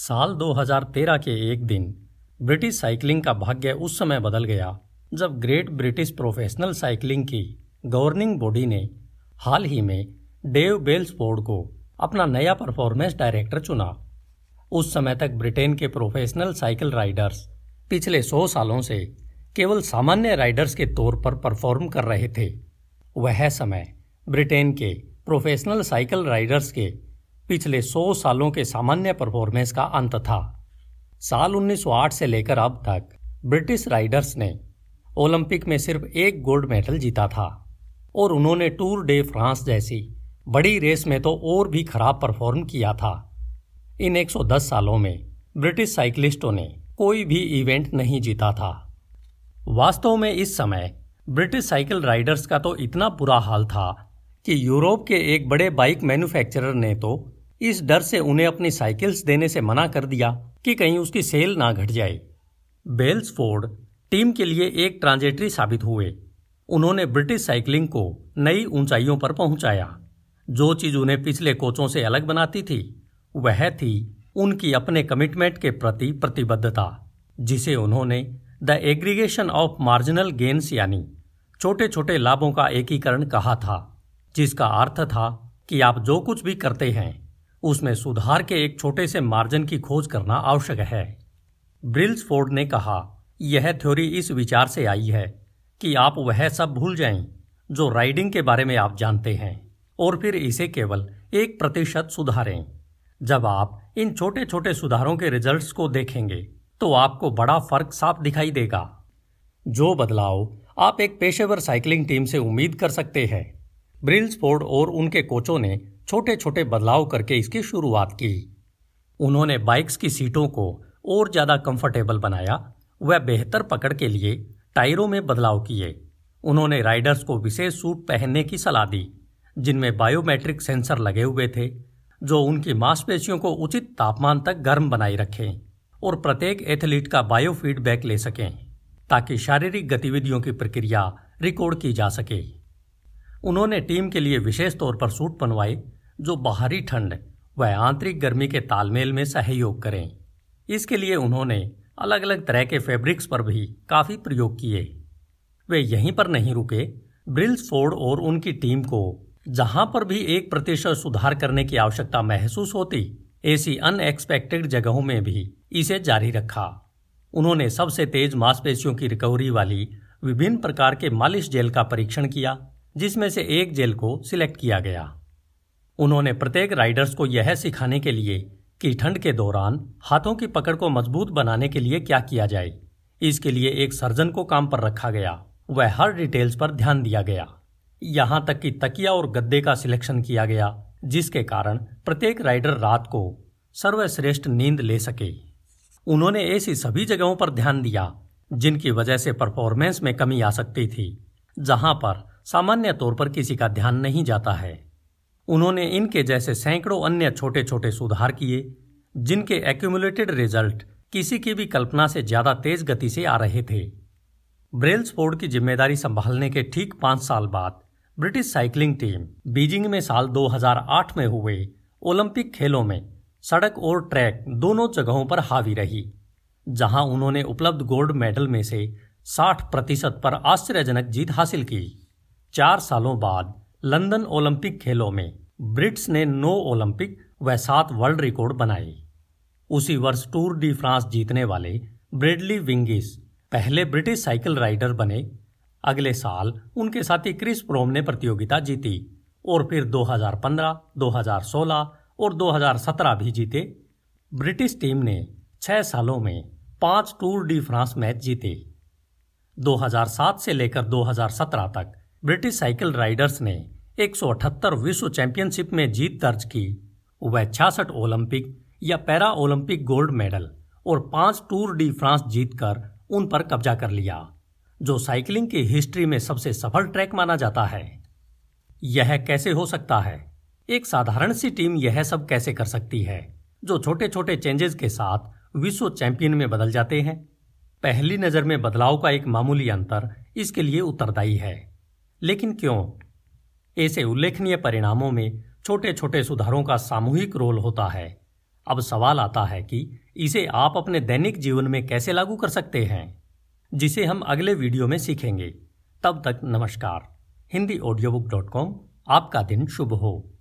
साल 2013 के एक दिन, ब्रिटिश साइकिलिंग का भाग्य उस समय बदल गया, जब ग्रेट ब्रिटिश प्रोफेशनल साइकिलिंग की गवर्निंग बॉडी ने हाल ही में डेव बेल्सफोर्ड को अपना नया परफॉर्मेंस डायरेक्टर चुना। उस समय तक ब्रिटेन के प्रोफेशनल साइकिल राइडर्स पिछले सौ सालों से केवल सामान्य राइडर्स के तौर पर परफॉर्म कर रहे थे। वह समय ब्रिटेन के प्रोफेशनल साइकिल राइडर्स के पिछले 100 सालों के सामान्य परफॉर्मेंस का अंत था। साल 1908 से लेकर अब तक, ब्रिटिश राइडर्स ने ओलंपिक में सिर्फ़ एक गोल्ड मेडल जीता था और उन्होंने टूर डे फ्रांस जैसी बड़ी रेस में तो और भी खराब परफॉर्म किया था। इन 110 सालों में ब्रिटिश साइकिलिस्टों ने कोई भी इवेंट नहीं जीता था। वास्तव में इस समय ब्रिटिश साइकिल राइडर्स का तो इतना बुरा हाल था कि यूरोप के एक बड़े बाइक मैन्युफैक्चरर ने तो इस डर से उन्हें अपनी साइकिल्स देने से मना कर दिया कि कहीं उसकी सेल ना घट जाए। बेल्स फोर्ड टीम के लिए एक ट्रांजेटरी साबित हुए। उन्होंने ब्रिटिश साइकिलिंग को नई ऊंचाइयों पर पहुँचाया। जो चीज़ उन्हें पिछले कोचों से अलग बनाती थी, वह थी उनकी अपने कमिटमेंट के प्रति प्रतिबद्धता, जिसे उन्होंने the aggregation of marginal gains यानी छोटे छोटे लाभों का एकीकरण कहा था, जिसका अर्थ था कि आप जो कुछ भी करते हैं उसमें सुधार के एक छोटे से मार्जिन की खोज करना आवश्यक है। ब्रिल्स फोर्ड ने कहा, यह थ्योरी इस विचार से आई है कि आप वह सब भूल जाएँ जो राइडिंग के बारे में आप जानते हैं और फिर इसे केवल एक प्रतिशत सुधारें। जब आप इन छोटे छोटे सुधारों के रिजल्ट्स को देखेंगे तो आपको बड़ा फ़र्क साफ़ दिखाई देगा। जो बदलाव आप एक पेशेवर साइकिलिंग टीम से उम्मीद कर सकते हैं। ब्रिल्सफोर्ड और उनके कोचों ने छोटे छोटे बदलाव करके इसकी शुरुआत की। उन्होंने बाइक्स की सीटों को और ज़्यादा कंफर्टेबल बनाया व बेहतर पकड़ के लिए टायरों में बदलाव किए। उन्होंने राइडर्स को विशेष सूट पहनने की सलाह दी, जिनमें बायोमेट्रिक सेंसर लगे हुए थे, जो उनकी मांसपेशियों को उचित तापमान तक गर्म बनाए रखें और प्रत्येक एथलीट का बायो फीडबैक ले सकें, ताकि शारीरिक गतिविधियों की प्रक्रिया रिकॉर्ड की जा सके। उन्होंने टीम के लिए विशेष तौर पर सूट बनवाए जो बाहरी ठंड व आंतरिक गर्मी के तालमेल में सहयोग करें। इसके लिए उन्होंने अलग अलग तरह के फैब्रिक्स पर भी काफ़ी प्रयोग किए। वे यहीं पर नहीं रुके ब्रिल्स फोर्ड और उनकी टीम को जहाँ पर भी एक प्रतिशत सुधार करने की आवश्यकता महसूस होती, ऐसी अनएक्सपेक्टेड जगहों में भी इसे जारी रखा। उन्होंने सबसे तेज मांसपेशियों की रिकवरी वाली विभिन्न प्रकार के मालिश जेल का परीक्षण किया, जिसमें से एक जेल को सिलेक्ट किया गया। उन्होंने प्रत्येक राइडर्स को यह सिखाने के लिए कि ठंड के दौरान हाथों की पकड़ को मज़बूत बनाने के लिए क्या किया जाए। इसके लिए एक सर्जन को काम पर रखा गया। वह हर डिटेल्स पर ध्यान दिया गया। यहाँ तक कि तकिया और गद्दे का सिलेक्शन किया गया, जिसके कारण प्रत्येक राइडर रात को सर्वश्रेष्ठ नींद ले सके। उन्होंने ऐसी सभी जगहों पर ध्यान दिया, जिनकी वजह से परफॉर्मेंस में कमी आ सकती थी, जहाँ पर सामान्य तौर पर किसी का ध्यान नहीं जाता है। उन्होंने इनके जैसे सैकड़ों अन्य छोटे छोटे सुधार किए, जिनके एक्यूमुलेटेड रिज़ल्ट किसी की भी कल्पना से ज़्यादा तेज गति से आ रहे थे। ब्रेल्सफोर्ड की ज़िम्मेदारी संभालने के ठीक पाँच साल बाद, ब्रिटिश साइकिलिंग टीम बीजिंग में साल 2008 में हुए ओलंपिक खेलों में सड़क और ट्रैक दोनों जगहों पर हावी रही, जहाँ उन्होंने उपलब्ध गोल्ड मेडल में से 60 प्रतिशत पर आश्चर्यजनक जीत हासिल की। चार सालों बाद लंदन ओलंपिक खेलों में ब्रिट्स ने नौ ओलंपिक व सात वर्ल्ड रिकॉर्ड बनाए। उसी वर्ष टूर डी फ्रांस जीतने वाले ब्रेडली विंगिस पहले ब्रिटिश साइकिल राइडर बने। अगले साल उनके साथी क्रिस प्रोम ने प्रतियोगिता जीती और फिर 2015, 2016 और 2017 भी जीते। ब्रिटिश टीम ने छह सालों में पाँच टूर डी फ्रांस मैच जीते। 2007 से लेकर 2017 तक ब्रिटिश साइकिल राइडर्स ने 178 विश्व चैंपियनशिप में जीत दर्ज की। वह छियासठ ओलंपिक या पैरा ओलंपिक गोल्ड मेडल और पाँच टूर डी फ्रांस जीतकर उन पर कब्जा कर लिया, जो साइकिलिंग की हिस्ट्री में सबसे सफल ट्रैक माना जाता है। यह कैसे हो सकता है? एक साधारण सी टीम यह सब कैसे कर सकती है, जो छोटे छोटे चेंजेस के साथ विश्व चैंपियन में बदल जाते हैं? पहली नज़र में बदलाव का एक मामूली अंतर इसके लिए उत्तरदायी है। लेकिन क्यों? ऐसे उल्लेखनीय परिणामों में छोटे छोटे सुधारों का सामूहिक रोल होता है। अब सवाल आता है कि इसे आप अपने दैनिक जीवन में कैसे लागू कर सकते हैं? जिसे हम अगले वीडियो में सीखेंगे। तब तक नमस्कार। Hindi audio book dot com आपका दिन शुभ हो।